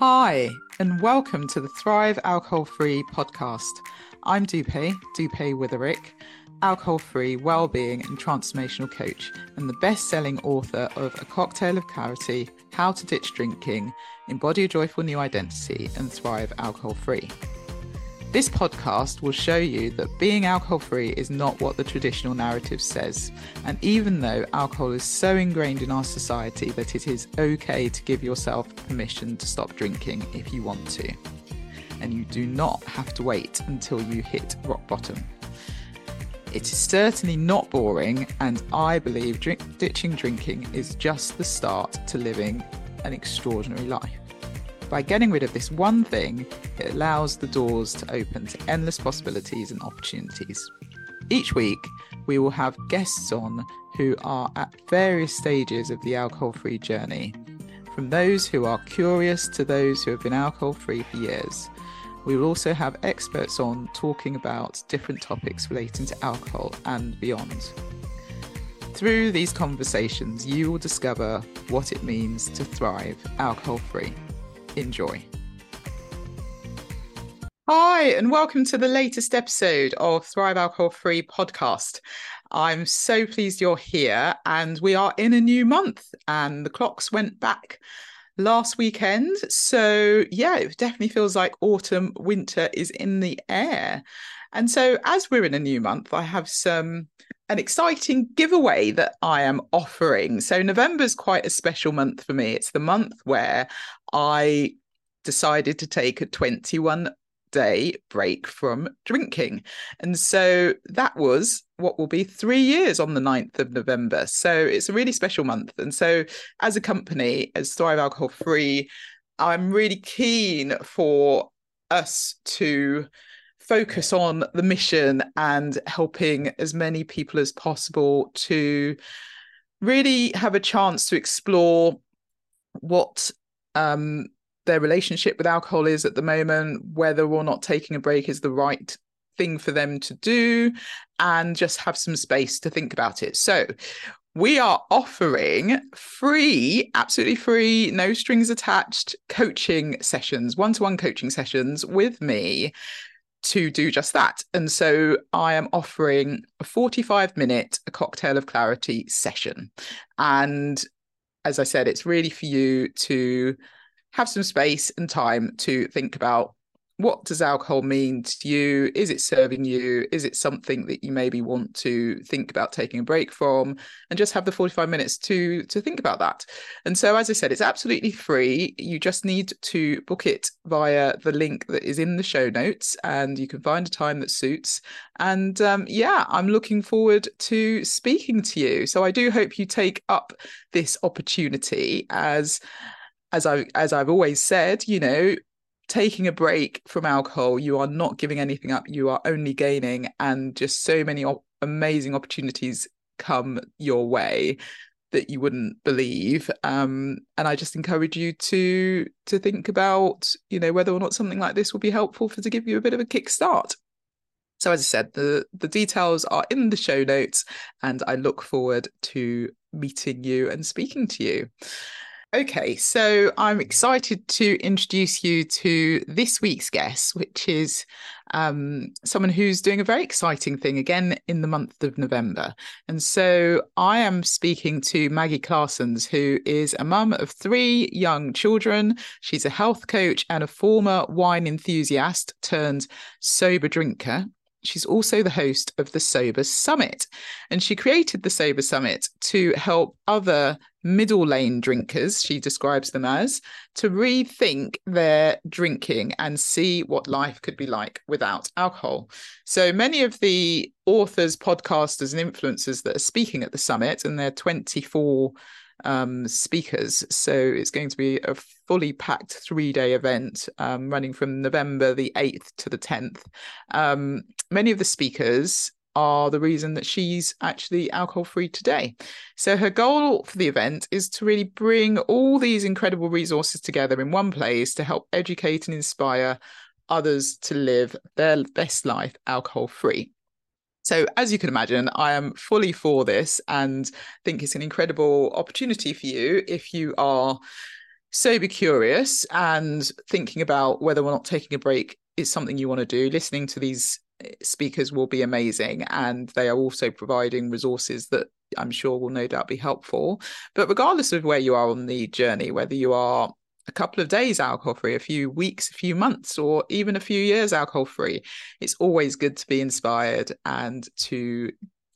Hi, and welcome to the Thrive Alcohol Free podcast. I'm Dupe, Dupe Witherick, alcohol free well-being and transformational coach, and the best-selling author of A Cocktail of Clarity: How to Ditch Drinking, Embody a Joyful New Identity, and Thrive Alcohol Free. This podcast will show you that being alcohol free is not what the traditional narrative says. And even though alcohol is so ingrained in our society that it is okay to give yourself permission to stop drinking if you want to, and you do not have to wait until you hit rock bottom. It is certainly not boring, and I believe drink- ditching drinking is just the start to living an extraordinary life. By getting rid of this one thing, it allows the doors to open to endless possibilities and opportunities. Each week, we will have guests on who are at various stages of the alcohol free journey, from those who are curious to those who have been alcohol free for years. We will also have experts on talking about different topics relating to alcohol and beyond. Through these conversations, you will discover what it means to thrive alcohol free. Enjoy. Hi, and welcome to the latest episode of Thrive Alcohol Free podcast. I'm so pleased you're here, and we are in a new month, and the clocks went back last weekend. So, yeah, it definitely feels like autumn, winter is in the air. And so, as we're in a new month, I have some an exciting giveaway that I am offering. So, November is quite a special month for me. It's the month where I decided to take a 21 day break from drinking. And so that was what will be three years on the 9th of November. So it's a really special month. And so, as a company, as Thrive Alcohol Free, I'm really keen for us to focus on the mission and helping as many people as possible to really have a chance to explore what um, their relationship with alcohol is at the moment, whether or not taking a break is the right thing for them to do, and just have some space to think about it. So, we are offering free, absolutely free, no strings attached coaching sessions, one to one coaching sessions with me to do just that. And so I am offering a 45 minute cocktail of clarity session. And as I said, it's really for you to have some space and time to think about what does alcohol mean to you? Is it serving you? Is it something that you maybe want to think about taking a break from and just have the 45 minutes to to think about that? And so as i said it's absolutely free. You just need to book it via the link that is in the show notes and you can find a time that suits. And um, yeah i'm looking forward to speaking to you. So i do hope you take up this opportunity. As as I as I've always said, you know, taking a break from alcohol, you are not giving anything up. You are only gaining, and just so many op- amazing opportunities come your way that you wouldn't believe. Um, and I just encourage you to to think about, you know, whether or not something like this will be helpful for to give you a bit of a kickstart. So as I said, the the details are in the show notes, and I look forward to meeting you and speaking to you. Okay, so I'm excited to introduce you to this week's guest, which is um, someone who's doing a very exciting thing again in the month of November. And so I am speaking to Maggie Klaassens, who is a mum of three young children. She's a health coach and a former wine enthusiast turned sober drinker. She's also the host of the Sober Summit. And she created the Sober Summit to help other middle lane drinkers, she describes them as, to rethink their drinking and see what life could be like without alcohol. So many of the authors, podcasters, and influencers that are speaking at the summit, and they're 24 um, speakers. So it's going to be a fully packed three day event um, running from November the 8th to the 10th. Um, many of the speakers are the reason that she's actually alcohol free today. So her goal for the event is to really bring all these incredible resources together in one place to help educate and inspire others to live their best life alcohol free. So, as you can imagine, I am fully for this and think it's an incredible opportunity for you if you are sober curious and thinking about whether or not taking a break is something you want to do, listening to these eh, speakers will be amazing. And they are also providing resources that I'm sure will no doubt be helpful. But regardless of where you are on the journey, whether you are a couple of days alcohol free, a few weeks, a few months, or even a few years alcohol free, it's always good to be inspired and to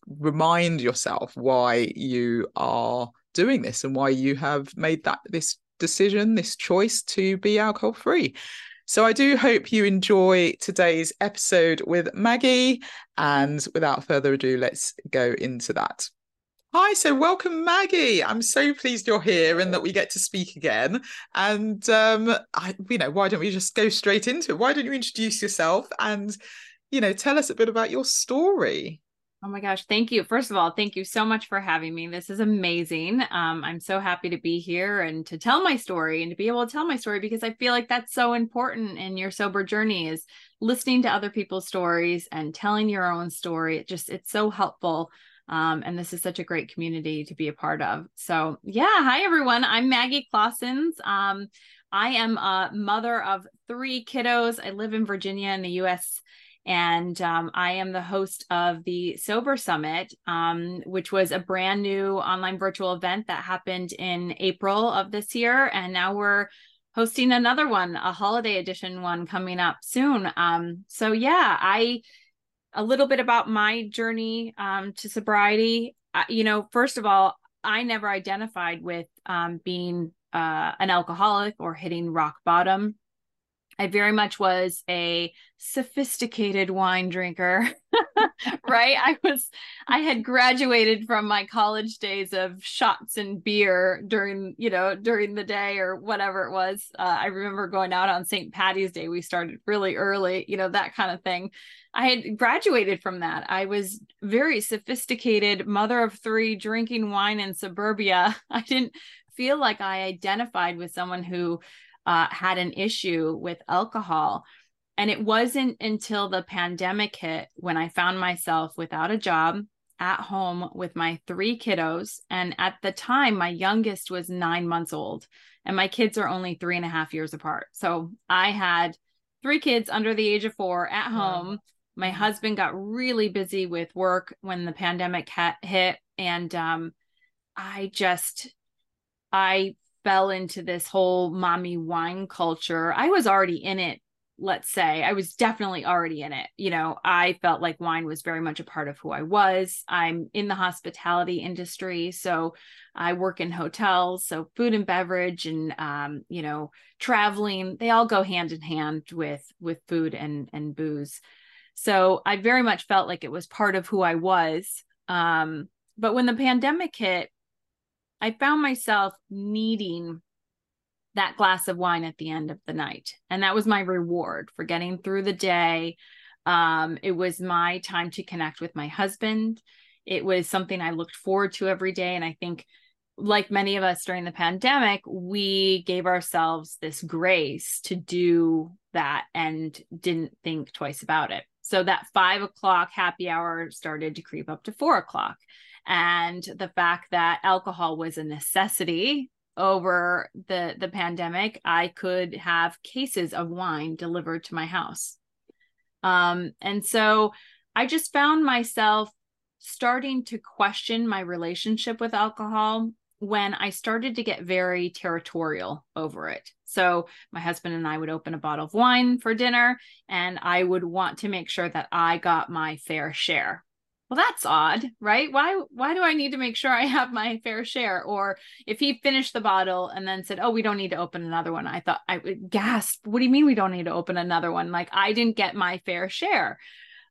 remind yourself why you are doing this and why you have made that this decision, this choice to be alcohol free. So I do hope you enjoy today's episode with Maggie. And without further ado, let's go into that. Hi, so welcome, Maggie. I'm so pleased you're here and that we get to speak again. And um, I, you know, why don't we just go straight into it? Why don't you introduce yourself and, you know, tell us a bit about your story? Oh my gosh, thank you. First of all, thank you so much for having me. This is amazing. Um, I'm so happy to be here and to tell my story and to be able to tell my story because I feel like that's so important in your sober journey is listening to other people's stories and telling your own story. It just it's so helpful. Um, and this is such a great community to be a part of. So yeah, hi everyone. I'm Maggie Klaassens. Um, I am a mother of three kiddos. I live in Virginia in the U.S and um, I am the host of the Sober Summit, um, which was a brand new online virtual event that happened in April of this year. And now we're hosting another one, a holiday edition one coming up soon. Um, so, yeah, I a little bit about my journey um, to sobriety. You know, first of all, I never identified with um, being uh, an alcoholic or hitting rock bottom. I very much was a sophisticated wine drinker, right? I was, I had graduated from my college days of shots and beer during, you know, during the day or whatever it was. Uh, I remember going out on St. Patty's Day. We started really early, you know, that kind of thing. I had graduated from that. I was very sophisticated mother of three drinking wine in suburbia. I didn't feel like I identified with someone who uh, had an issue with alcohol. And it wasn't until the pandemic hit when I found myself without a job at home with my three kiddos. And at the time, my youngest was nine months old, and my kids are only three and a half years apart. So I had three kids under the age of four at home. My husband got really busy with work when the pandemic hit. And um, I just, I fell into this whole mommy wine culture. I was already in it, let's say. I was definitely already in it. You know, I felt like wine was very much a part of who I was. I'm in the hospitality industry, so I work in hotels, so food and beverage and um, you know, traveling, they all go hand in hand with with food and and booze. So I very much felt like it was part of who I was. Um, but when the pandemic hit, I found myself needing that glass of wine at the end of the night. And that was my reward for getting through the day. Um, it was my time to connect with my husband. It was something I looked forward to every day. And I think, like many of us during the pandemic, we gave ourselves this grace to do that and didn't think twice about it. So that five o'clock happy hour started to creep up to four o'clock and the fact that alcohol was a necessity over the the pandemic i could have cases of wine delivered to my house. Um and so i just found myself starting to question my relationship with alcohol when i started to get very territorial over it. So my husband and i would open a bottle of wine for dinner and i would want to make sure that i got my fair share well that's odd right? Why why do i need to make sure i have my fair share? Or if he finished the bottle and then said oh we don't need to open another one i thought i would gasp. What do you mean we don't need to open another one? Like i didn't get my fair share.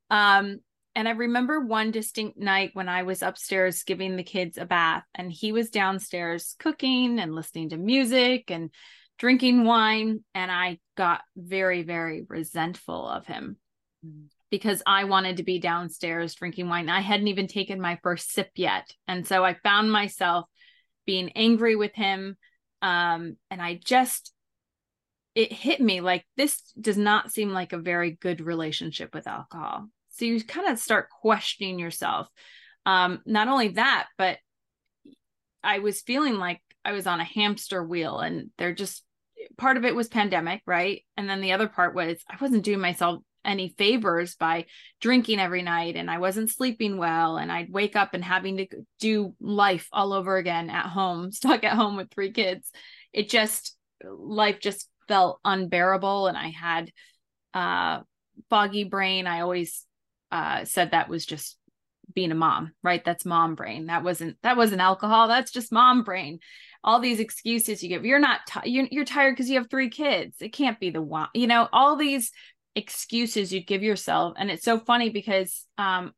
Um and i remember one distinct night when i was upstairs giving the kids a bath and he was downstairs cooking and listening to music and drinking wine and i got very very resentful of him. Mm because I wanted to be downstairs drinking wine. I hadn't even taken my first sip yet. And so I found myself being angry with him. Um, and I just, it hit me like this does not seem like a very good relationship with alcohol. So you kind of start questioning yourself. Um, not only that, but I was feeling like I was on a hamster wheel and they're just part of it was pandemic, right? And then the other part was I wasn't doing myself any favors by drinking every night and I wasn't sleeping well and I'd wake up and having to do life all over again at home, stuck at home with three kids. It just life just felt unbearable and I had uh foggy brain. I always uh said that was just being a mom, right? That's mom brain. That wasn't that wasn't alcohol. That's just mom brain. All these excuses you give. You're not t- you're, you're tired because you have three kids. It can't be the one. You know, all these excuses you'd give yourself. And it's so funny because um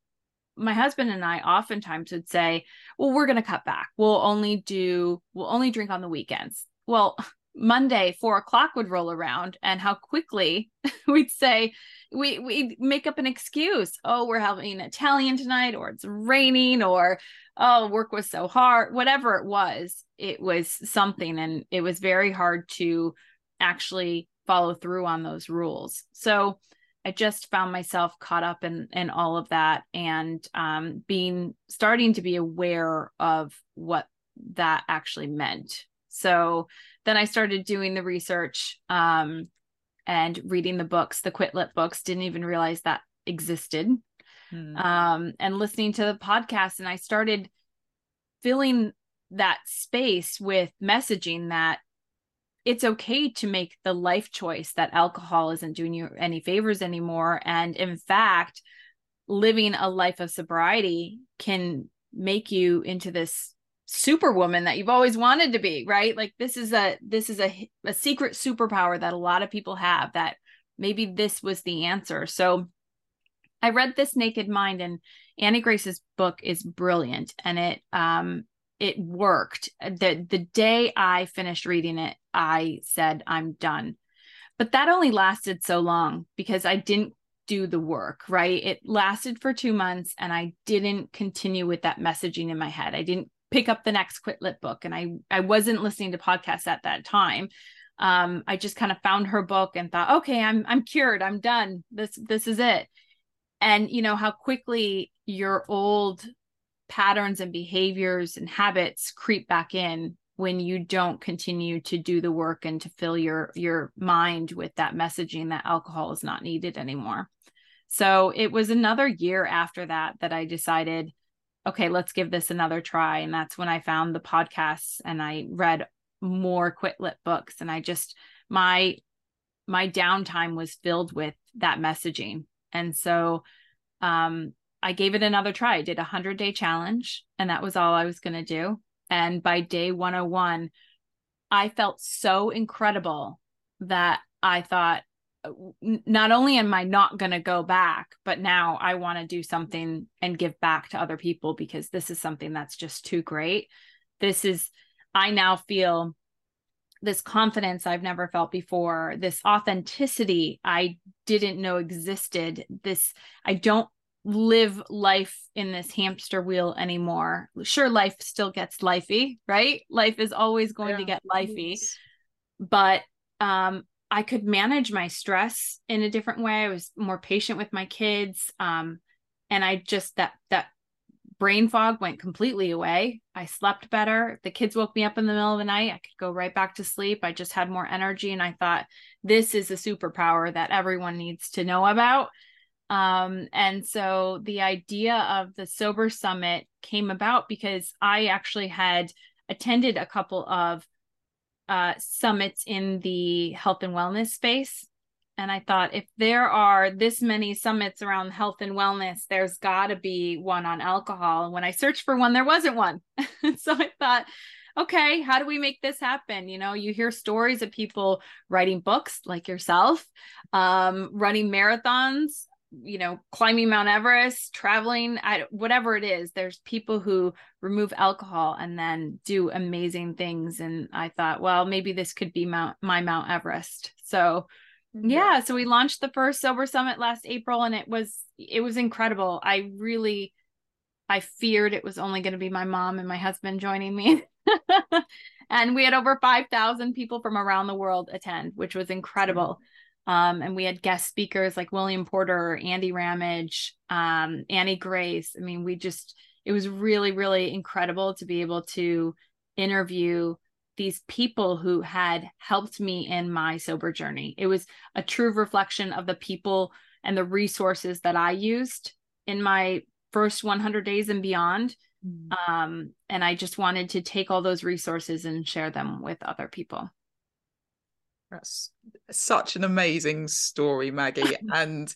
my husband and I oftentimes would say, "Well, we're going to cut back. We'll only do we'll only drink on the weekends." Well, Monday, four o'clock would roll around, and how quickly we'd say, we we make up an excuse. Oh, we're having Italian tonight, or it's raining, or oh, work was so hard. Whatever it was, it was something, and it was very hard to actually follow through on those rules. So I just found myself caught up in in all of that, and um, being starting to be aware of what that actually meant. So then I started doing the research um, and reading the books, the Quit Lit books. Didn't even realize that existed. Hmm. Um, and listening to the podcast, and I started filling that space with messaging that it's okay to make the life choice that alcohol isn't doing you any favors anymore. And in fact, living a life of sobriety can make you into this superwoman that you've always wanted to be right like this is a this is a, a secret superpower that a lot of people have that maybe this was the answer so i read this naked mind and annie grace's book is brilliant and it um it worked. The the day i finished reading it i said i'm done. But that only lasted so long because i didn't do the work, right? It lasted for two months and I didn't continue with that messaging in my head. I didn't pick up the next quit lit book and i i wasn't listening to podcasts at that time. Um i just kind of found her book and thought okay i'm i'm cured. I'm done. This this is it. And you know how quickly your old patterns and behaviors and habits creep back in when you don't continue to do the work and to fill your your mind with that messaging that alcohol is not needed anymore so it was another year after that that i decided okay, let's give this another try. And that's when I found the podcasts and I read more quit lit books. And I just, my, my downtime was filled with that messaging. And so, um, I gave it another try. I did a hundred day challenge and that was all I was going to do. And by day 101, I felt so incredible that I thought, uh, not only am I not going to go back, but now I want to do something and give back to other people because this is something that's just too great. This is, I now feel this confidence I've never felt before, this authenticity I didn't know existed. This, I don't live life in this hamster wheel anymore. Sure, life still gets lifey, right? Life is always going yeah. to get lifey. But um I could manage my stress in a different way. I was more patient with my kids. Um, and I just that that brain fog went completely away. I slept better. If the kids woke me up in the middle of the night, I could go right back to sleep. I just had more energy. And I thought, this is a superpower that everyone needs to know about. Um, and so the idea of the Sober Summit came about because I actually had attended a couple of uh, summits in the health and wellness space. And I thought, if there are this many summits around health and wellness, there's got to be one on alcohol. And when I searched for one, there wasn't one. so I thought, okay, how do we make this happen? You know, you hear stories of people writing books like yourself, um, running marathons, you know climbing mount everest traveling I, whatever it is there's people who remove alcohol and then do amazing things. And i thought well maybe this could be mount my mount everest. So mm-hmm. yeah so we launched the first sober summit last april and it was it was incredible. I really i feared it was only going to be my mom and my husband joining me. And we had over 5000 people from around the world attend which was incredible. Mm-hmm um, and we had guest speakers like William Porter, Andy Ramage, um, Annie Grace. I mean, we just, it was really, really incredible to be able to interview these people who had helped me in my sober journey. It was a true reflection of the people and the resources that I used in my first 100 days and beyond. Mm. Um, and I just wanted to take all those resources and share them with other people. That's such an amazing story, Maggie. and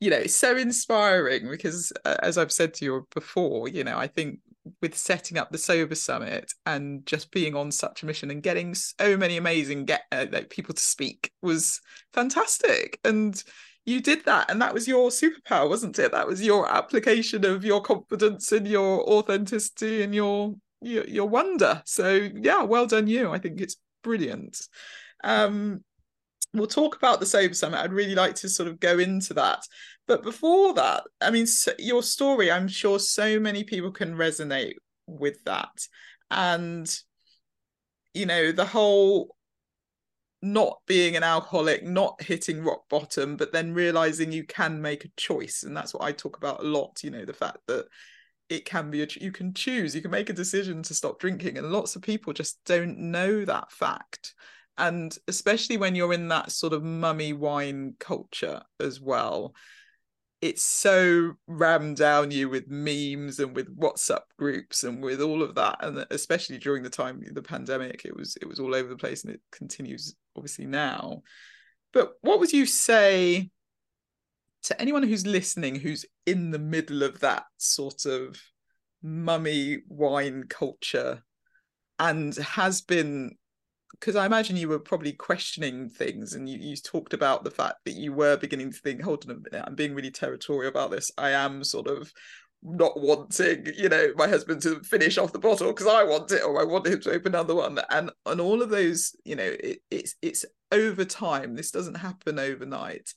you know, it's so inspiring because, uh, as I've said to you before, you know, I think with setting up the Sober Summit and just being on such a mission and getting so many amazing get uh, like people to speak was fantastic. And you did that, and that was your superpower, wasn't it? That was your application of your confidence and your authenticity and your your, your wonder. So yeah, well done, you. I think it's brilliant. Um, we'll talk about the Sober Summit. I'd really like to sort of go into that. But before that, I mean, so your story, I'm sure so many people can resonate with that. And, you know, the whole not being an alcoholic, not hitting rock bottom, but then realizing you can make a choice. And that's what I talk about a lot, you know, the fact that it can be a you can choose you can make a decision to stop drinking and lots of people just don't know that fact and especially when you're in that sort of mummy wine culture as well it's so rammed down you with memes and with whatsapp groups and with all of that and especially during the time the pandemic it was it was all over the place and it continues obviously now. But what would you say to anyone who's listening who's in the middle of that sort of mummy wine culture and has been because I imagine you were probably questioning things and you, you talked about the fact that you were beginning to think, hold on a minute, I'm being really territorial about this. I am sort of not wanting, you know, my husband to finish off the bottle because I want it or I want him to open another one. And and all of those, you know, it, it's it's over time. This doesn't happen overnight.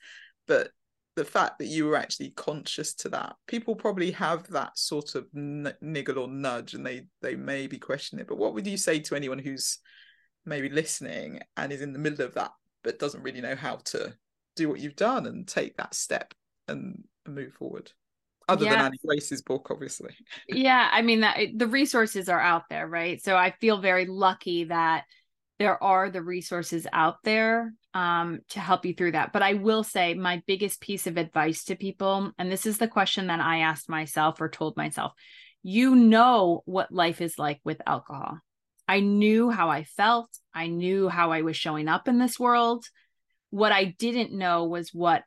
But the fact that you were actually conscious to that people probably have that sort of n- niggle or nudge and they they may be questioning it but what would you say to anyone who's maybe listening and is in the middle of that but doesn't really know how to do what you've done and take that step and, move forward other yeah. than Annie Grace's book, obviously. yeah, I mean that the resources are out there, right? So I feel very lucky that there are the resources out there um, to help you through that. But I will say my biggest piece of advice to people, and this is the question that I asked myself or told myself: you know what life is like with alcohol. I knew how I felt. I knew how I was showing up in this world. What I didn't know was what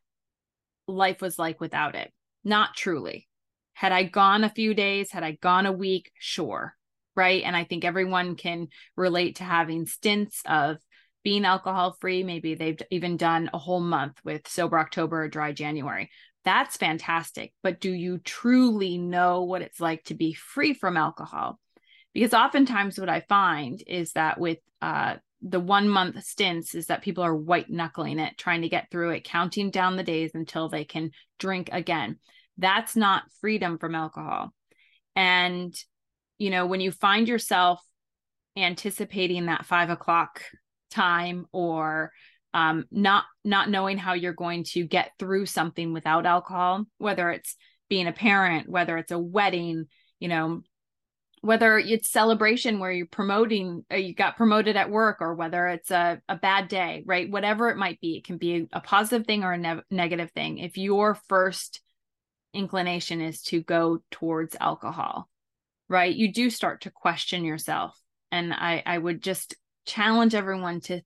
life was like without it. Not truly. Had I gone a few days, had I gone a week, sure. Right. And I think everyone can relate to having stints of being alcohol free. Maybe they've even done a whole month with Sober October or Dry January. That's fantastic. But do you truly know what it's like to be free from alcohol? Because oftentimes what i find is that with uh, the one month stints is that people are white knuckling it trying to get through it counting down the days until they can drink again. That's not freedom from alcohol. And you know when you find yourself anticipating that five o'clock time or um, not not knowing how you're going to get through something without alcohol whether it's being a parent whether it's a wedding you know whether it's celebration where you're promoting uh, you got promoted at work or whether it's a, a bad day right? Whatever it might be it can be a, positive thing or a ne- negative thing if your first inclination is to go towards alcohol right? You do start to question yourself. And i i would just challenge everyone to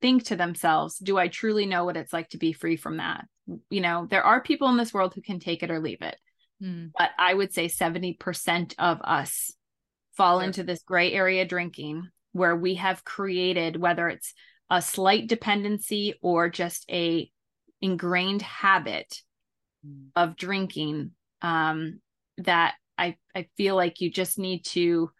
think to themselves do i truly know what it's like to be free from that? You know there are people in this world who can take it or leave it Mm. But I would say 70% of us fall into this gray area drinking where we have created, whether it's a slight dependency or just a ingrained habit mm. of drinking um, that I, I feel like you just need to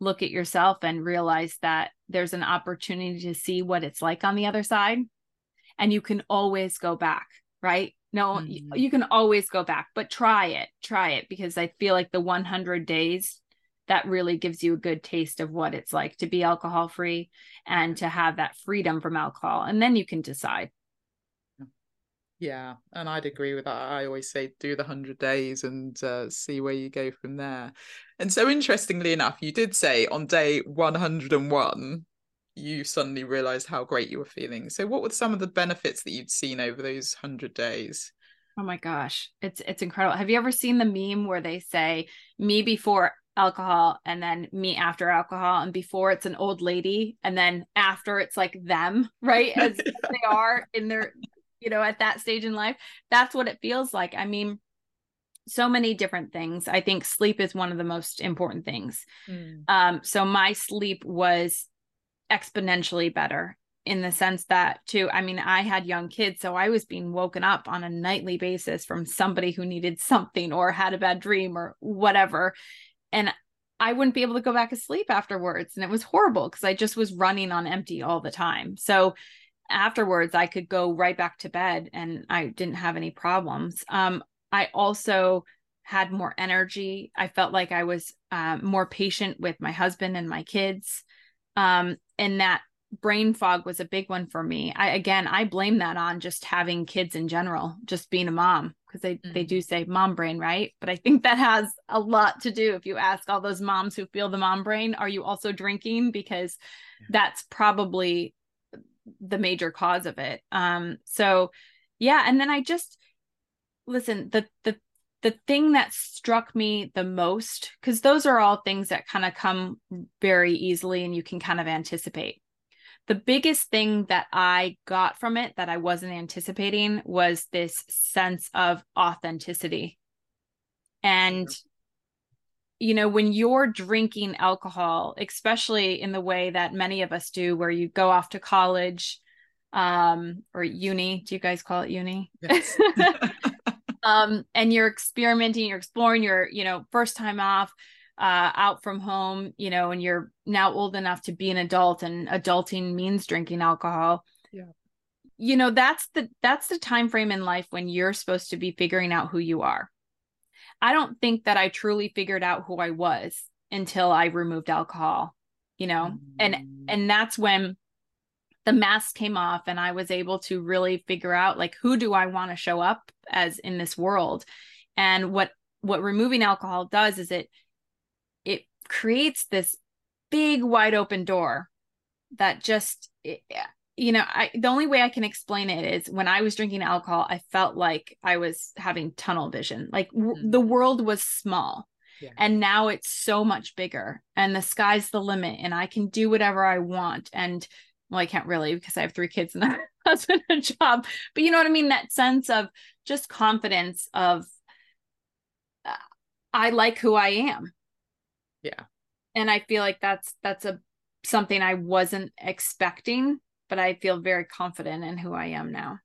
look at yourself and realize that there's an opportunity to see what it's like on the other side and you can always go back right no, mm-hmm. you can always go back, but try it. Try it because I feel like the 100 days that really gives you a good taste of what it's like to be alcohol free and to have that freedom from alcohol. And then you can decide. Yeah, and I'd agree with that. I always say do the 100 days and uh, see where you go from there. And so, interestingly enough, you did say on day 101, you suddenly realized how great you were feeling. So, what were some of the benefits that you'd seen over those 100 days? Oh my gosh, it's it's incredible. Have you ever seen the meme where they say me before alcohol and then me after alcohol and before it's an old lady and then after it's like them, right? As they are in their you know, at that stage in life. That's what it feels like. I mean, so many different things. I think sleep is one of the most important things. Mm. Um, so my sleep was exponentially better in the sense that too i mean i had young kids so i was being woken up on a nightly basis from somebody who needed something or had a bad dream or whatever. And i wouldn't be able to go back to sleep afterwards and it was horrible because i just was running on empty all the time. So afterwards i could go right back to bed and i didn't have any problems. Um, i also had more energy. I felt like i was uh, more patient with my husband and my kids um, and that brain fog was a big one for me i again i blame that on just having kids in general just being a mom because they mm. they do say mom brain right but i think that has a lot to do if you ask all those moms who feel the mom brain are you also drinking because yeah. that's probably the major cause of it um so yeah and then i just listen the the the thing that struck me the most because those are all things that kind of come very easily and you can kind of anticipate the biggest thing that i got from it that i wasn't anticipating was this sense of authenticity and you know, when you're drinking alcohol, especially in the way that many of us do, where you go off to college um, or uni, do you guys call it uni? Yes. um, and you're experimenting, you're exploring, you're, you know, first time off, uh, out from home, you know, and you're now old enough to be an adult and adulting means drinking alcohol. Yeah. You know, that's the that's the time frame in life when you're supposed to be figuring out who you are I don't think that I truly figured out who I was until I removed alcohol, you know, mm. and and that's when the mask came off and I was able to really figure out like who do I want to show up as in this world. And what what removing alcohol does is it it creates this big wide open door that just it, you know, I the only way I can explain it is when I was drinking alcohol, I felt like I was having tunnel vision. Like w- mm. the world was small. Yeah. And now it's so much bigger and the sky's the limit and I can do whatever I want. And well, I can't really because I have three kids and a husband and a job. But you know what I mean? That sense of just confidence of uh, I like who I am. Yeah. And I feel like that's that's a something I wasn't expecting but I feel very confident in who I am now.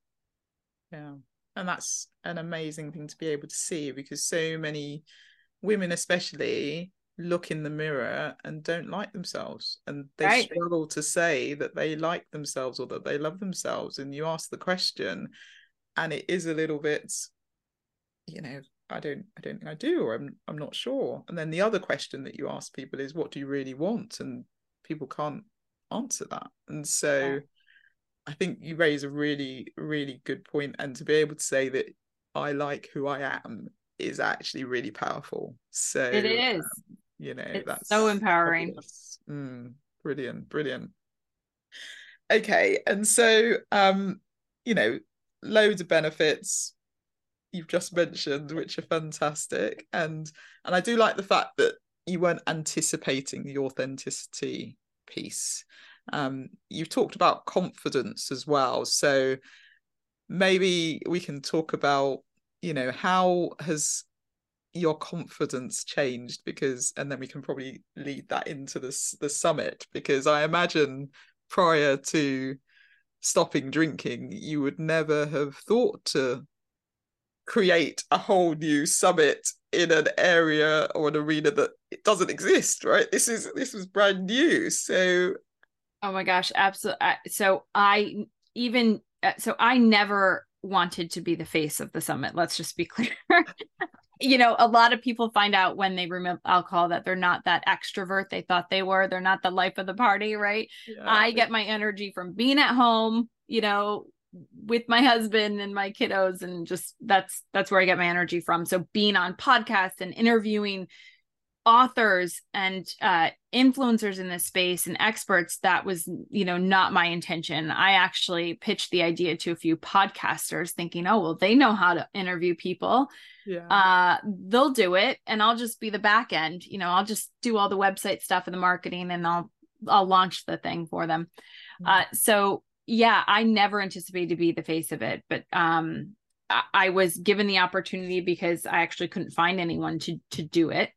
Yeah. And that's an amazing thing to be able to see because so many women, especially, look in the mirror and don't like themselves and they right. struggle to say that they like themselves or that they love themselves. And you ask the question, and it is a little bit, you know, I don't I don't think I do or I'm I'm not sure. And then the other question that you ask people is what do you really want? And people can't answer that. And so yeah. I think you raise a really, really good point. And to be able to say that I like who I am is actually really powerful. So it is. Um, you know, it's that's so empowering. Mm, brilliant, brilliant. Okay. And so um, you know, loads of benefits you've just mentioned, which are fantastic. And and I do like the fact that you weren't anticipating the authenticity piece. Um, you've talked about confidence as well. So maybe we can talk about, you know, how has your confidence changed because and then we can probably lead that into this the summit because i imagine prior to stopping drinking you would never have thought to create a whole new summit in an area or an arena that it doesn't exist right? This is this was brand new. So oh my gosh absolutely so i even uh, so i never wanted to be the face of the summit let's just be clear you know a lot of people find out when they remove alcohol that they're not that extrovert they thought they were they're not the life of the party right yeah. i get my energy from being at home you know with my husband and my kiddos and just that's that's where I get my energy from. So being on podcasts and interviewing authors and uh, influencers in this space and experts that was you know not my intention i actually pitched the idea to a few podcasters thinking oh well they know how to interview people yeah. uh they'll do it and i'll just be the back end you know i'll just do all the website stuff and the marketing and i'll i'll launch the thing for them mm-hmm. uh so yeah i never anticipated to be the face of it but um I, I was given the opportunity because i actually couldn't find anyone to to do it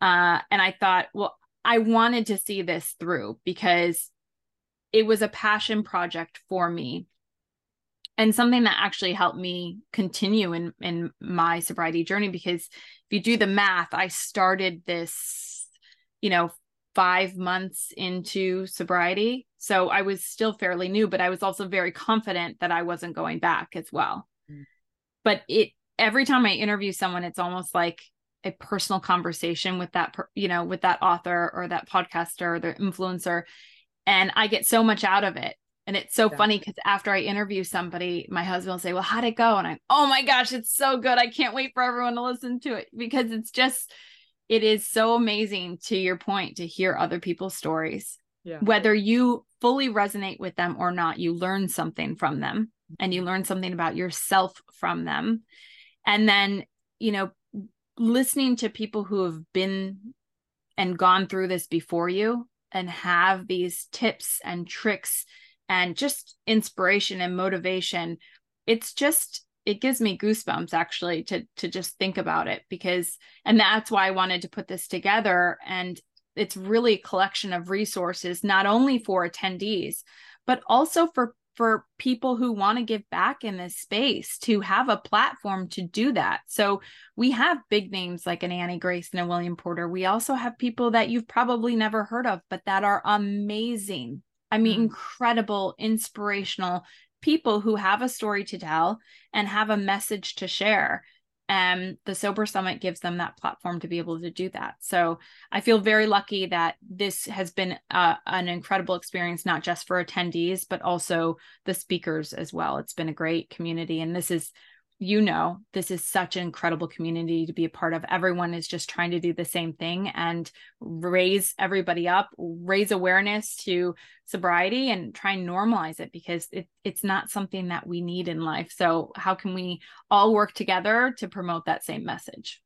uh, and I thought, well, I wanted to see this through because it was a passion project for me and something that actually helped me continue in in my sobriety journey because if you do the math i started this you know 5 months into sobriety so i was still fairly new but i was also very confident that i wasn't going back as well mm. but it every time i interview someone it's almost like a personal conversation with that you know with that author or that podcaster or the influencer and i get so much out of it. And it's so yeah. funny because after i interview somebody my husband will say well how'd it go? And i'm oh my gosh it's so good. I can't wait for everyone to listen to it. Because it's just it is so amazing to your point to hear other people's stories. Yeah. whether you fully resonate with them or not you learn something from them and you mm-hmm. learn something about yourself from them. And then you know listening to people who have been and gone through this before you and have these tips and tricks and just inspiration and motivation it's just it gives me goosebumps actually to to just think about it because and that's why I wanted to put this together. And it's really a collection of resources not only for attendees but also for for people who want to give back in this space to have a platform to do that. So we have big names like an Annie Grace and a William Porter. We also have people that you've probably never heard of, but that are amazing. I mean, mm. incredible, inspirational people who have a story to tell and have a message to share and the sober summit gives them that platform to be able to do that. So i feel very lucky that this has been uh, an incredible experience not just for attendees but also the speakers as well. It's been a great community and this is you know this is such an incredible community to be a part of. Everyone is just trying to do the same thing and raise everybody up raise awareness to sobriety and try and normalize it because it, it's not something that we need in life. So how can we all work together to promote that same message?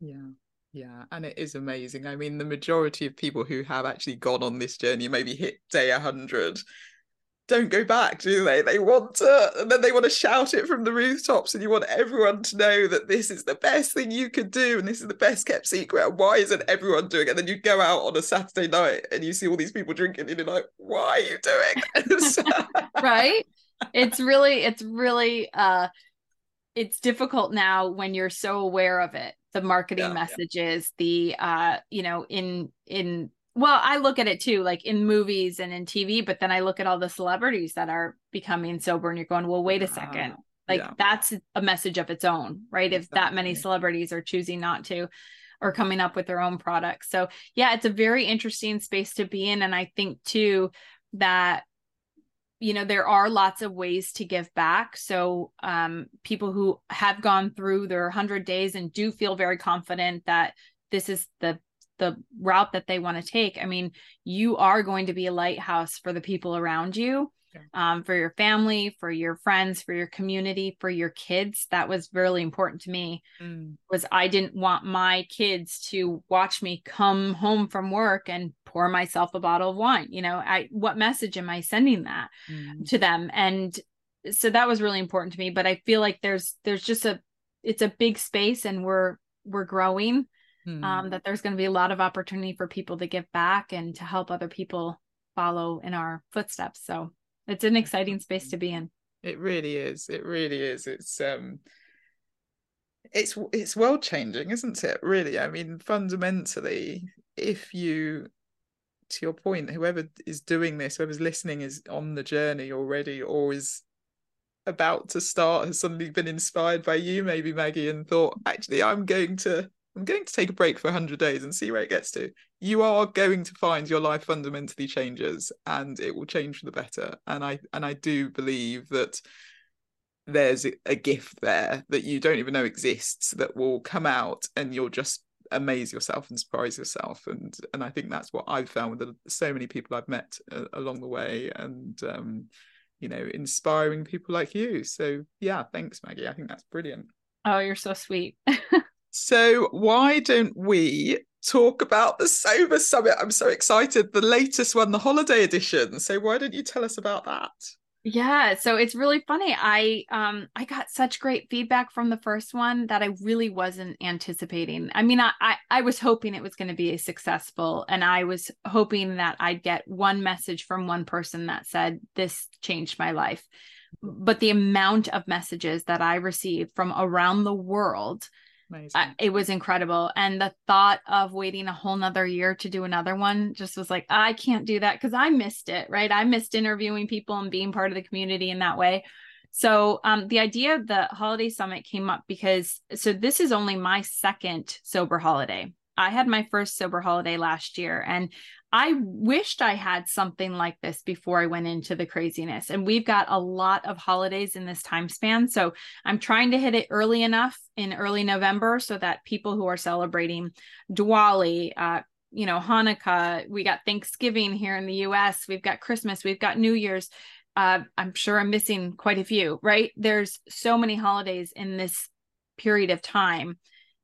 Yeah. Yeah, and it is amazing. I mean, the majority of people who have actually gone on this journey, maybe hit day 100, don't go back, do they? They want to, and then they want to shout it from the rooftops, and you want everyone to know that this is the best thing you could do, and this is the best kept secret. Why isn't everyone doing it? And then you go out on a Saturday night and you see all these people drinking, and you're like, why are you doing this? right? It's really, it's really, uh, it's difficult now when you're so aware of it. The marketing yeah, messages, yeah. the, uh, you know, in in well i look at it too like in movies and in tv but then i look at all the celebrities that are becoming sober and you're going well wait a second. Like yeah. that's a message of its own right? Exactly. if that many celebrities are choosing not to or coming up with their own products. So yeah it's a very interesting space to be in and i think too that you know there are lots of ways to give back. So um, people who have gone through their 100 days and do feel very confident that this is the the route that they want to take i mean you are going to be a lighthouse for the people around you um, for your family for your friends for your community for your kids. That was really important to me. Mm. was i didn't want my kids to watch me come home from work and pour myself a bottle of wine you know? I what message am i sending that mm. to them? And so that was really important to me but i feel like there's there's just a it's a big space and we're we're growing um, hmm. that there's going to be a lot of opportunity for people to give back and to help other people follow in our footsteps. So it's an exciting space to be in. It really is. It really is. It's um it's it's world changing, isn't it? Really. I mean, fundamentally, if you to your point, whoever is doing this, whoever's listening is on the journey already or is about to start has suddenly been inspired by you, maybe Maggie, and thought, actually, I'm going to I'm going to take a break for 100 days and see where it gets to. You are going to find your life fundamentally changes and it will change for the better. And I and I do believe that there's a gift there that you don't even know exists that will come out and you'll just amaze yourself and surprise yourself. And and I think that's what I've found with so many people I've met uh, along the way and um you know inspiring people like you. So yeah thanks Maggie. I think that's brilliant. Oh you're so sweet so why don't we talk about the sober summit I'm so excited the latest one the holiday edition so why don't you tell us about that yeah, so it's really funny. I um I got such great feedback from the first one that I really wasn't anticipating. I mean, I I, I was hoping it was going to be a successful and I was hoping that I'd get one message from one person that said this changed my life. But the amount of messages that I received from around the world uh, it was incredible. And the thought of waiting a whole nother year to do another one just was like, I can't do that because I missed it, right? I missed interviewing people and being part of the community in that way. So um, the idea of the holiday summit came up because so this is only my second sober holiday. I had my first sober holiday last year and I wished I had something like this before I went into the craziness. And we've got a lot of holidays in this time span. So I'm trying to hit it early enough in early November so that people who are celebrating Diwali, uh, you know, Hanukkah, we got Thanksgiving here in the US, we've got Christmas, we've got New Year's. Uh, I'm sure I'm missing quite a few, right? There's so many holidays in this period of time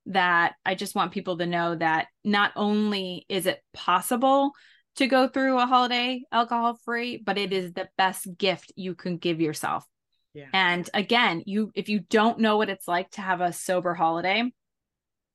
that I just want people to know that not only is it possible to go through a holiday alcohol free, but it is the best gift you can give yourself. Yeah. And again, you if you don't know what it's like to have a sober holiday,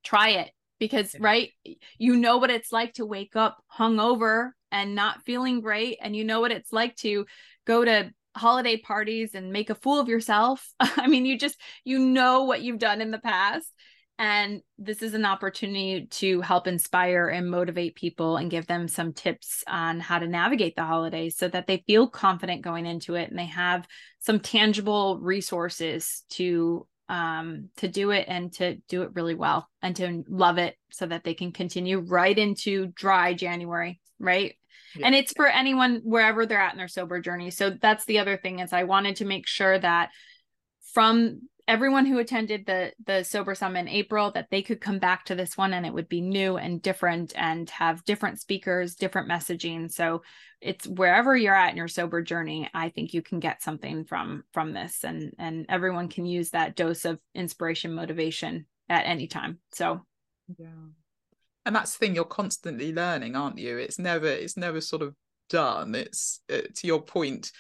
try it because yeah. right, you know what it's like to wake up hungover and not feeling great and you know what it's like to go to holiday parties and make a fool of yourself. I mean, you just you know what you've done in the past and this is an opportunity to help inspire and motivate people and give them some tips on how to navigate the holidays so that they feel confident going into it and they have some tangible resources to um to do it and to do it really well and to love it so that they can continue right into dry January, right? Yeah. And it's for anyone wherever they're at in their sober journey. So that's the other thing is I wanted to make sure that from everyone who attended the the sober summit in april that they could come back to this one and it would be new and different and have different speakers different messaging. So it's wherever you're at in your sober journey i think you can get something from from this and and everyone can use that dose of inspiration motivation at any time. So yeah. And that's the thing you're constantly learning aren't you? It's never it's never sort of done. It's to your point.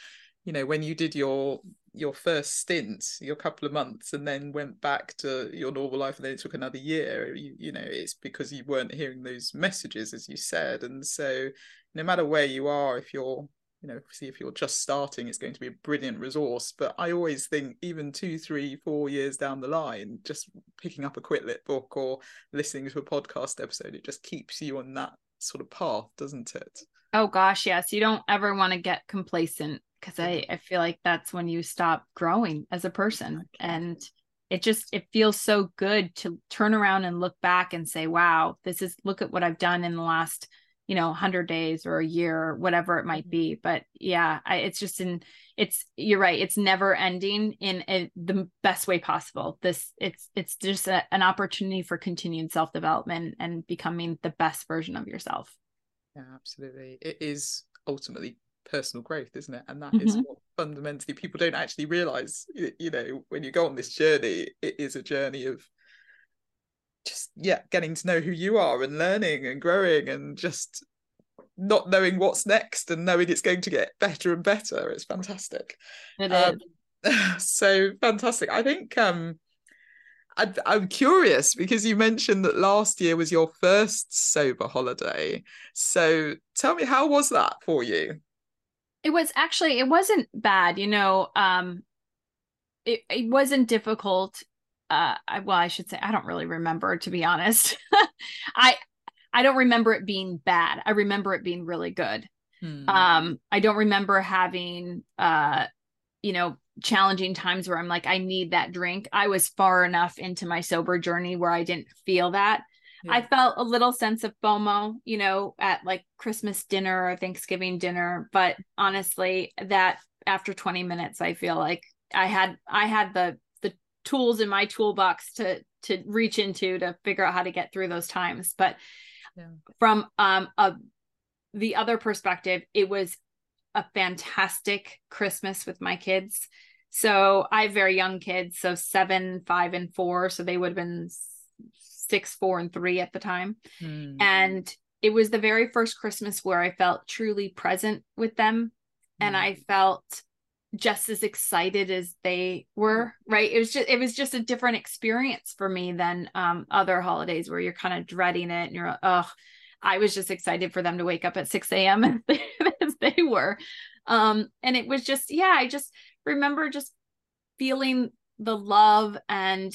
You know when you did your your first stint your couple of months and then went back to your normal life and then it took another year you, you know it's because you weren't hearing those messages as you said. And so no matter where you are if you're you know see if you're just starting it's going to be a brilliant resource. But i always think even two three four years down the line just picking up a quit lit book or listening to a podcast episode it just keeps you on that sort of path doesn't it? Oh gosh yes. You don't ever want to get complacent because I, I feel like that's when you stop growing as a person and it just it feels so good to turn around and look back and say wow this is look at what i've done in the last you know 100 days or a year or whatever it might mm-hmm. be but yeah I, it's just in it's you're right it's never ending in a, the best way possible. This it's it's just a, an opportunity for continued self development and becoming the best version of yourself. Yeah absolutely. It is ultimately personal growth isn't it and that mm-hmm. is what fundamentally people don't actually realize you know when you go on this journey it is a journey of just yeah getting to know who you are and learning and growing and just not knowing what's next and knowing it's going to get better and better it's fantastic it um, so fantastic i think um I, I'm curious because you mentioned that last year was your first sober holiday. So tell me, how was that for you? It was actually it wasn't bad you know um it, it wasn't difficult uh I, well i should say i don't really remember to be honest. I i don't remember it being bad. I remember it being really good. Hmm. um i don't remember having uh you know challenging times where i'm like i need that drink. I was far enough into my sober journey where i didn't feel that yeah. I felt a little sense of FOMO, you know, at like Christmas dinner or Thanksgiving dinner. But honestly, that after 20 minutes, I feel like I had I had the the tools in my toolbox to to reach into to figure out how to get through those times. But yeah. from um a the other perspective, it was a fantastic Christmas with my kids. So I have very young kids, so seven, five, and four. So they would have been six, four, and three at the time. Mm. And it was the very first Christmas where I felt truly present with them. Mm. And hmm. I felt just as excited as they were right it was just it was just a different experience for me than um other holidays where you're kind of dreading it and you're like oh i was just excited for them to wake up at 6 a.m as they, as they were um and it was just yeah i just remember just feeling the love and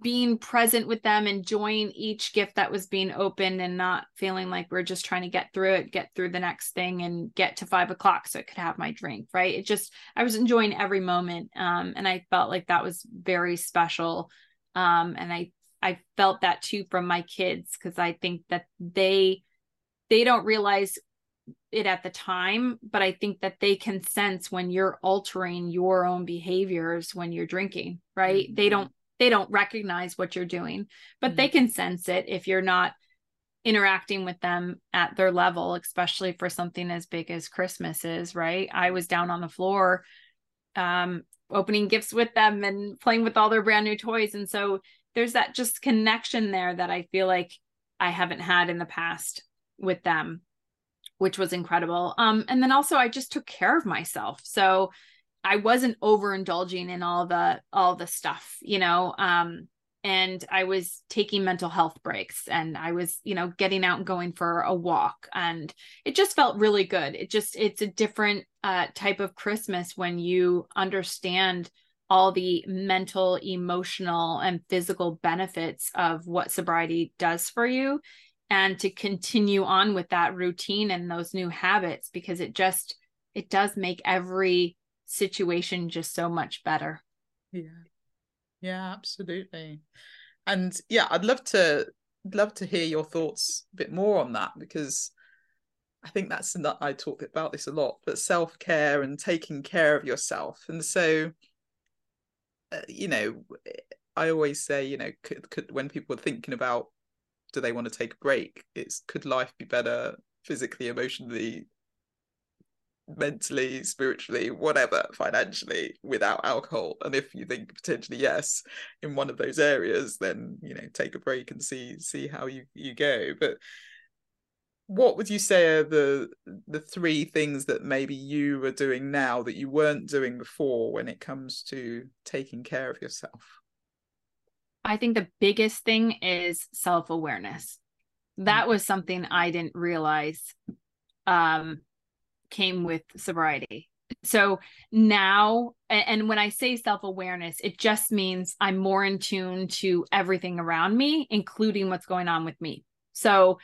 being present with them, enjoying each gift that was being opened and not feeling like we're just trying to get through it, get through the next thing and get to five o'clock so I could have my drink. Right. It just, I was enjoying every moment. Um, and I felt like that was very special. Um, and I, I felt that too from my kids because I think that they, they don't realize it at the time, but I think that they can sense when you're altering your own behaviors when you're drinking, right? Mm-hmm. They don't they don't recognize what you're doing, but mm-hmm. they can sense it if you're not interacting with them at their level, especially for something as big as Christmas is, right? I was down on the floor um opening gifts with them and playing with all their brand new toys and so there's that just connection there that I feel like I haven't had in the past with them which was incredible um and then also I just took care of myself so I wasn't overindulging in all the all the stuff, you know. Um, and I was taking mental health breaks and I was, you know, getting out and going for a walk and it just felt really good. It just it's a different uh type of Christmas when you understand all the mental, emotional and physical benefits of what sobriety does for you and to continue on with that routine and those new habits because it just it does make every situation just so much better. Yeah. Yeah, absolutely. And yeah, I'd love to love to hear your thoughts a bit more on that because I think that's that I talk about this a lot, but self care and taking care of yourself. And so, uh, you know, I always say, you know, could, could when people are thinking about do they want to take a break, it's could life be better physically, emotionally, mentally, spiritually, whatever, financially without alcohol. And if you think potentially yes in one of those areas, then you know take a break and see see how you you go. But what would you say are the the three things that maybe you are doing now that you weren't doing before when it comes to taking care of yourself? I think the biggest thing is self-awareness. That mm. was something I didn't realize um came with sobriety. So now, and when I say self awareness, it just means I'm more in tune to everything around me, including what's going on with me. So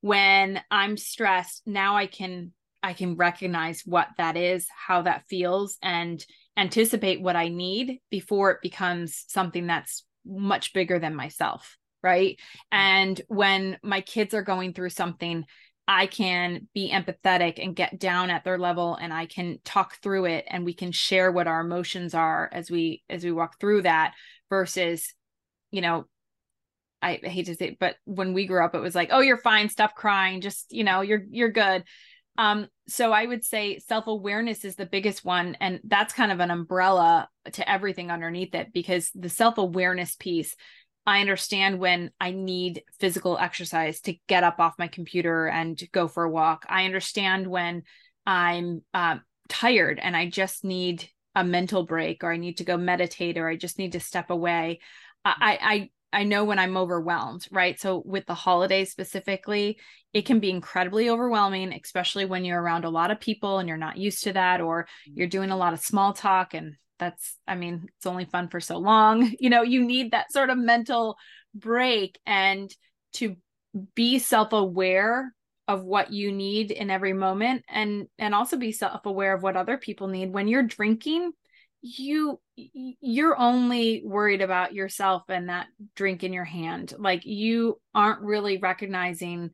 when I'm stressed, now I can I can recognize what that is, how that feels, and anticipate what I need before it becomes something that's much bigger than myself. Right. Mm-hmm. And when my kids are going through something, I can be empathetic and get down at their level and I can talk through it and we can share what our emotions are as we as we walk through that versus you know I hate to say it, but when we grew up it was like oh you're fine stop crying just you know you're you're good. Um so I would say self-awareness is the biggest one and that's kind of an umbrella to everything underneath it because the self-awareness piece I understand when I need physical exercise to get up off my computer and go for a walk. I understand when I'm uh, tired and I just need a mental break or I need to go meditate or I just need to step away. I, I, I know when I'm overwhelmed, right? So with the holidays specifically, it can be incredibly overwhelming, especially when you're around a lot of people and you're not used to that, or you're doing a lot of small talk and that's i mean it's only fun for so long. You know you need that sort of mental break and to be self-aware of what you need in every moment and and also be self-aware of what other people need. When you're drinking you you're only worried about yourself and that drink in your hand. Like you aren't really recognizing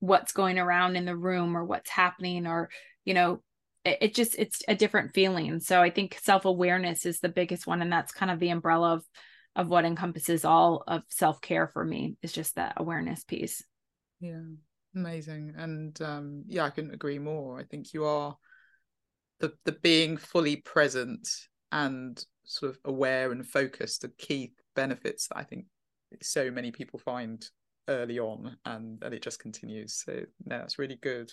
what's going around in the room or what's happening or you know it, just it's a different feeling so i think self-awareness is the biggest one and that's kind of the umbrella of of what encompasses all of self-care for me is just that awareness piece yeah amazing and um yeah i couldn't agree more i think you are the the being fully present and sort of aware and focused the key benefits that I think so many people find early on and, and it just continues. So no, that's really good.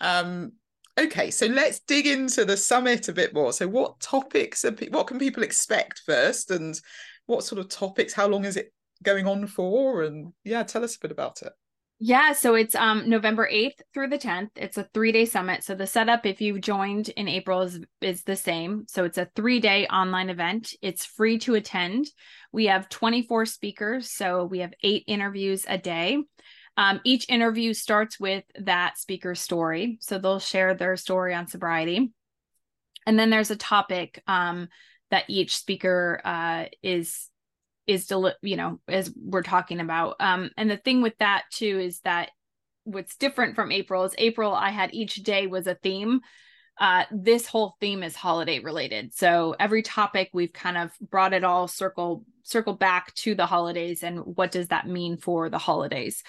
Um, okay, so let's dig into the summit a bit more. So what topics are what can people expect first and what sort of topics, how long is it going on for? And yeah, tell us a bit about it. Yeah, so it's um November 8th through the 10th. It's a 3-day summit. So the setup if you joined in April is is the same. So it's a 3-day online event. It's free to attend. We have 24 speakers, so we have 8 interviews a day. Um, each interview starts with that speaker's story. So they'll share their story on sobriety. And then there's a topic um, that each speaker uh, is is deli- you know as we're talking about um and the thing with that too is that what's different from april is april i had each day was a theme uh this whole theme is holiday related so every topic we've kind of brought it all circle circle back to the holidays and what does that mean for the holidays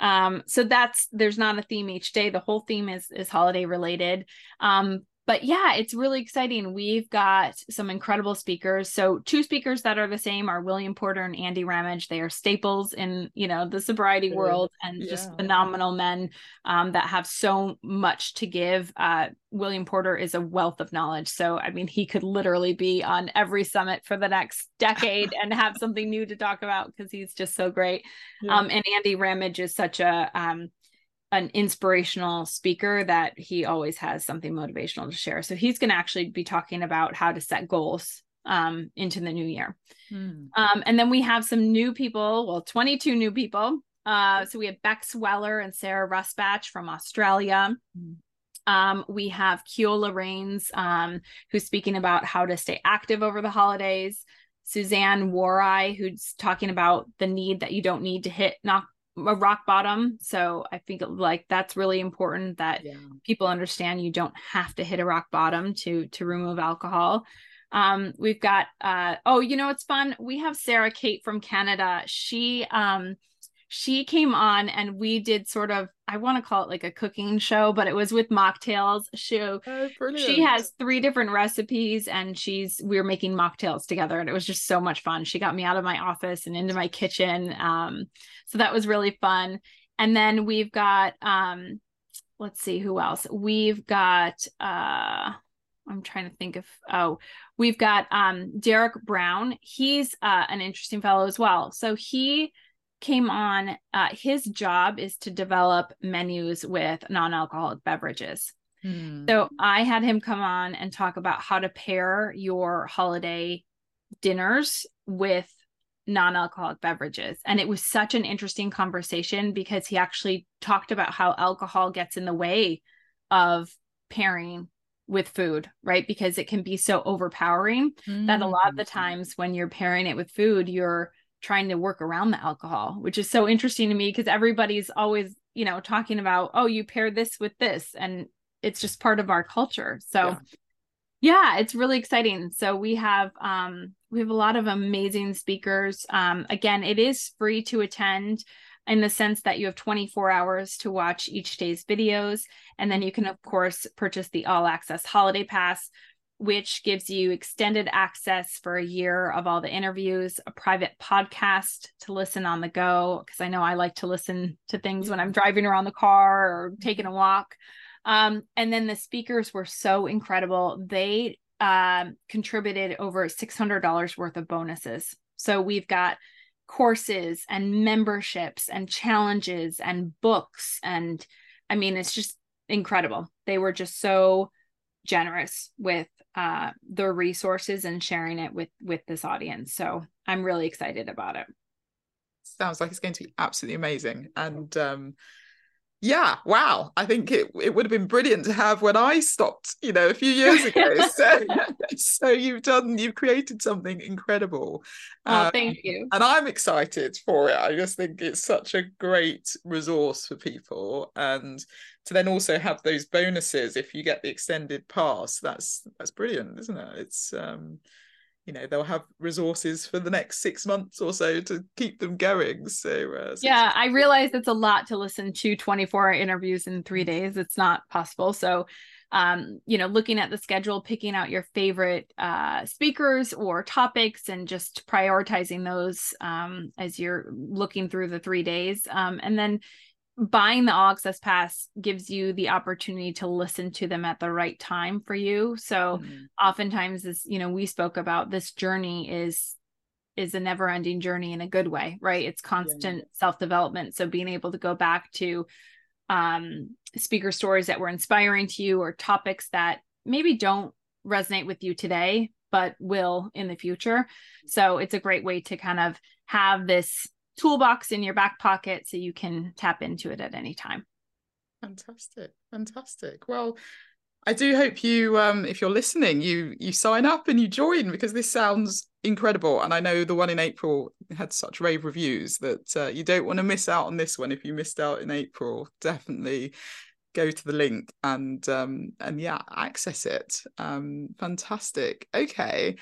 um so that's there's not a theme each day. The whole theme is is holiday related. Um but yeah, it's really exciting. We've got some incredible speakers. So two speakers that are the same are William Porter and Andy Ramage. They are staples in you know the sobriety world and yeah. just phenomenal men um, that have so much to give. Uh, William Porter is a wealth of knowledge. So I mean, he could literally be on every summit for the next decade and have something new to talk about because he's just so great. Yeah. Um, and Andy Ramage is such a um, an inspirational speaker that he always has something motivational to share. So he's going to actually be talking about how to set goals um, into the new year. Mm. Um, and then we have some new people, well, 22 new people. Uh, so we have Bex Weller and Sarah Rusbatch from Australia. Mm. Um, we have Keola Rains, um, who's speaking about how to stay active over the holidays. Suzanne Warai, who's talking about the need that you don't need to hit knock a rock bottom. So I think like that's really important that yeah. people understand you don't have to hit a rock bottom to to remove alcohol. Um, we've got uh oh, you know it's fun. We have Sarah Kate from Canada. She um she came on and we did sort of I want to call it like a cooking show, but it was with mocktails. She oh, she has three different recipes and she's we were making mocktails together and it was just so much fun. She got me out of my office and into my kitchen. Um, so that was really fun. And then we've got um, let's see who else. We've got uh I'm trying to think of oh, we've got um Derek Brown. He's uh, an interesting fellow as well. So he came on, uh, his job is to develop menus with non alcoholic beverages. Hmm. So I had him come on and talk about how to pair your holiday dinners with non alcoholic beverages. And it was such an interesting conversation because he actually talked about how alcohol gets in the way of pairing with food, right? Because it can be so overpowering mm-hmm. that a lot of the hmm. times when you're pairing it with food, you're trying to work around the alcohol, which is so interesting to me because everybody's always, you know, talking about, oh, you pair this with this. And it's just part of our culture. So yeah. yeah, it's really exciting. So we have um we have a lot of amazing speakers. Um again, it is free to attend in the sense that you have 24 hours to watch each day's videos. And then you can, of course, purchase the all access holiday pass, which gives you extended access for a year of all the interviews, a private podcast to listen on the go. Because I know I like to listen to things when I'm driving around the car or taking a walk. Um, and then the speakers were so incredible. They um, contributed over $600 worth of bonuses. So we've got courses and memberships and challenges and books. And I mean, it's just incredible. They were just so generous with uh, the resources and sharing it with with this audience. So I'm really excited about it. Sounds like it's going to be absolutely amazing. And um, yeah wow i think it, it would have been brilliant to have when i stopped you know a few years ago so so you've done you've created something incredible oh um, thank you and i'm excited for it i just think it's such a great resource for people and to then also have those bonuses if you get the extended pass. That's that's brilliant isn't it? It's um you know they'll have resources for the next six months or so to keep them going. So, uh, so yeah i realize it's a lot to listen to 24 interviews in three days. It's not possible. So um, you know looking at the schedule picking out your favorite uh, speakers or topics and just prioritizing those um, as you're looking through the three days. Um, and then buying the all access pass gives you the opportunity to listen to them at the right time for you. So mm-hmm. oftentimes as you know we spoke about this journey is is a never ending journey in a good way right? It's constant yeah. self development so being able to go back to um speaker stories that were inspiring to you or topics that maybe don't resonate with you today but will in the future. So it's a great way to kind of have this toolbox in your back pocket so you can tap into it at any time. Fantastic. Fantastic. Well, I do hope you um if you're listening you you sign up and you join because this sounds incredible and I know the one in April had such rave reviews that uh, you don't want to miss out on this one if you missed out in April definitely go to the link and um and yeah access it um fantastic okay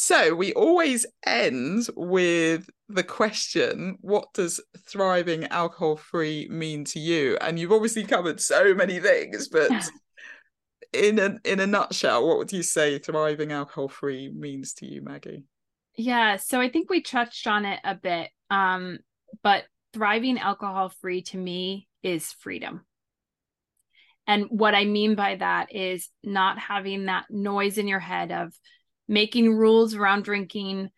so we always end with the question what does thriving alcohol free mean to you? And you've obviously covered so many things but in a in a nutshell what would you say thriving alcohol free means to you maggie? Yeah so i think we touched on it a bit um but thriving alcohol free to me is freedom. And what i mean by that is not having that noise in your head of making rules around drinking,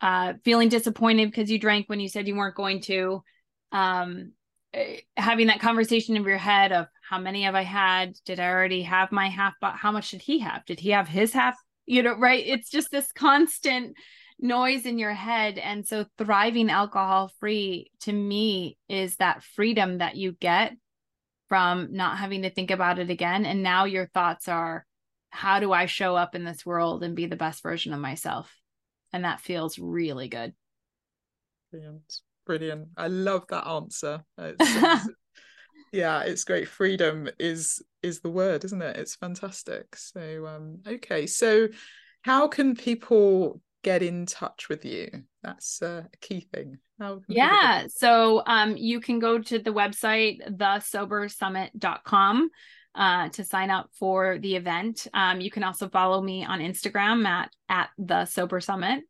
uh, feeling disappointed because you drank when you said you weren't going to, um, eh, having that conversation in your head of how many have I had? Did I already have my half? But how much did he have? Did he have his half? You know, right? It's just this constant noise in your head. And so thriving alcohol free to me is that freedom that you get from not having to think about it again. And now your thoughts are, how do I show up in this world and be the best version of myself? And that feels really good. Brilliant. Brilliant. I love that answer. It's, yeah, it's great. Freedom is is the word, isn't it? It's fantastic. So um okay. So how can people get in touch with you? That's a key thing. yeah. So um you can go to the website thesobersummit.com uh, to sign up for the event. Um, you can also follow me on Instagram at at the Sober Summit.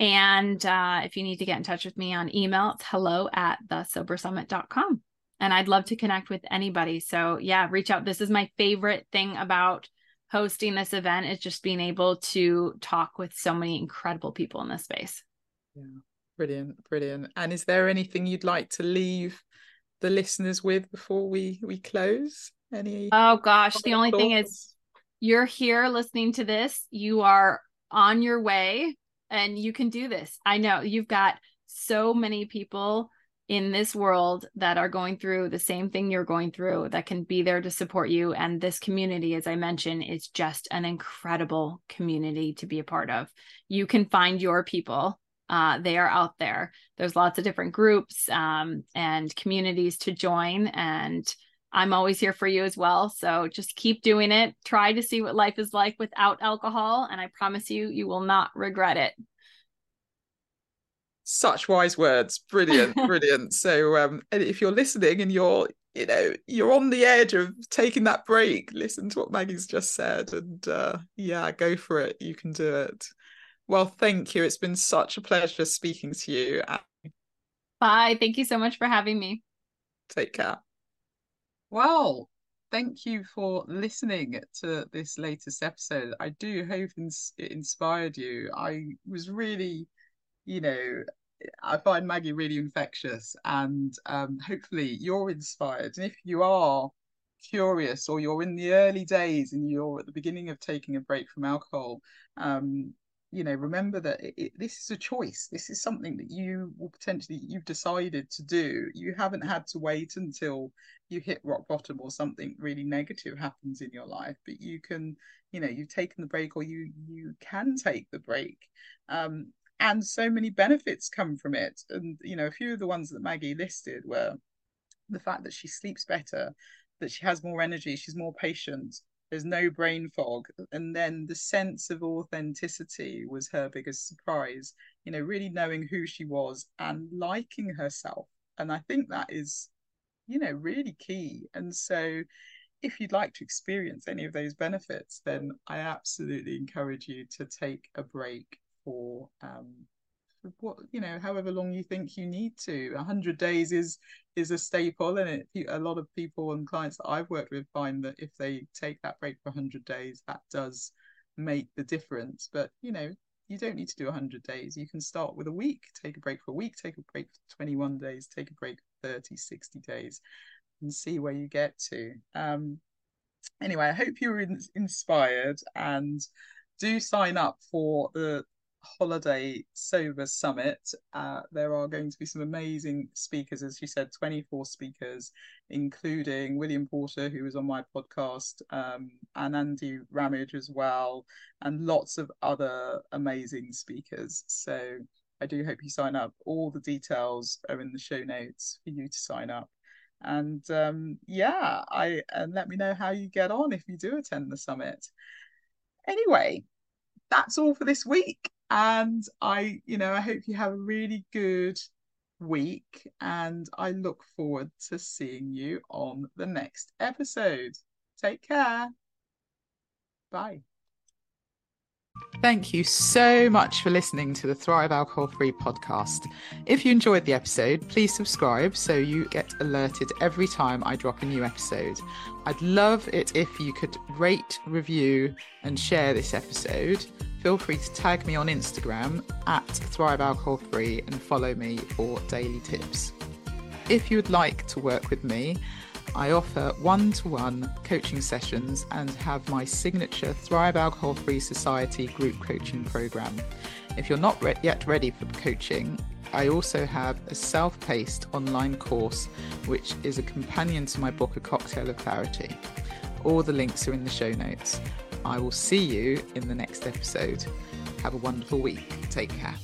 And uh, if you need to get in touch with me on email, it's hello at the Sober thesobersummit.com. And I'd love to connect with anybody. So yeah, reach out. This is my favorite thing about hosting this event is just being able to talk with so many incredible people in this space. Yeah, brilliant, brilliant. And is there anything you'd like to leave the listeners with before we we close? Any? Oh gosh, the only thing is you're here listening to this. You are on your way and you can do this. I know you've got so many people in this world that are going through the same thing you're going through that can be there to support you. And this community, as I mentioned, is just an incredible community to be a part of. You can find your people. Uh, they are out there. There's lots of different groups um, and communities to join. And I'm always here for you as well. So just keep doing it. Try to see what life is like without alcohol. And I promise you, you will not regret it. Such wise words. Brilliant. Brilliant. so um, if you're listening and you're, you know, you're on the edge of taking that break, listen to what Maggie's just said. And uh, yeah, go for it. You can do it. Well, thank you. It's been such a pleasure speaking to you. Bye. Thank you so much for having me. Take care. Well, thank you for listening to this latest episode. I do hope it inspired you. I was really, you know, I find Maggie really infectious, and um, hopefully you're inspired. And if you are curious or you're in the early days and you're at the beginning of taking a break from alcohol, um, you know remember that it, it, this is a choice. This is something that you will potentially you've decided to do. You haven't had to wait until you hit rock bottom or something really negative happens in your life but you can you know you've taken the break or you you can take the break. Um, and so many benefits come from it. And you know a few of the ones that maggie listed were the fact that she sleeps better that she has more energy she's more patient there's no brain fog. And then the sense of authenticity was her biggest surprise you know really knowing who she was and liking herself. And i think that is you know really key. And so if you'd like to experience any of those benefits then i absolutely encourage you to take a break for um what you know however long you think you need to. 100 days is is a staple and it a lot of people and clients that I've worked with find that if they take that break for 100 days that does make the difference. But you know you don't need to do 100 days. You can start with a week take a break for a week take a break for 21 days take a break for 30 60 days and see where you get to. Um anyway I hope you were in, inspired and do sign up for the holiday sober summit. Uh, there are going to be some amazing speakers as you said 24 speakers including william porter who was on my podcast um, and andy ramage as well and lots of other amazing speakers. So i do hope you sign up. All the details are in the show notes for you to sign up. And um, yeah i and let me know how you get on if you do attend the summit. Anyway that's all for this week and I, you know, I hope you have a really good week and I look forward to seeing you on the next episode. Take care. Bye. Thank you so much for listening to the Thrive Alcohol Free podcast. If you enjoyed the episode, please subscribe so you get alerted every time I drop a new episode. I'd love it if you could rate, review, and share this episode feel free to tag me on Instagram at Thrive Alcohol Free and follow me for daily tips. If you would like to work with me, I offer one to one coaching sessions and have my signature Thrive Alcohol Free Society group coaching program. If you're not re- yet ready for coaching, I also have a self paced online course which is a companion to my book, A Cocktail of Clarity. All the links are in the show notes. I will see you in the next episode. Have a wonderful week. Take care.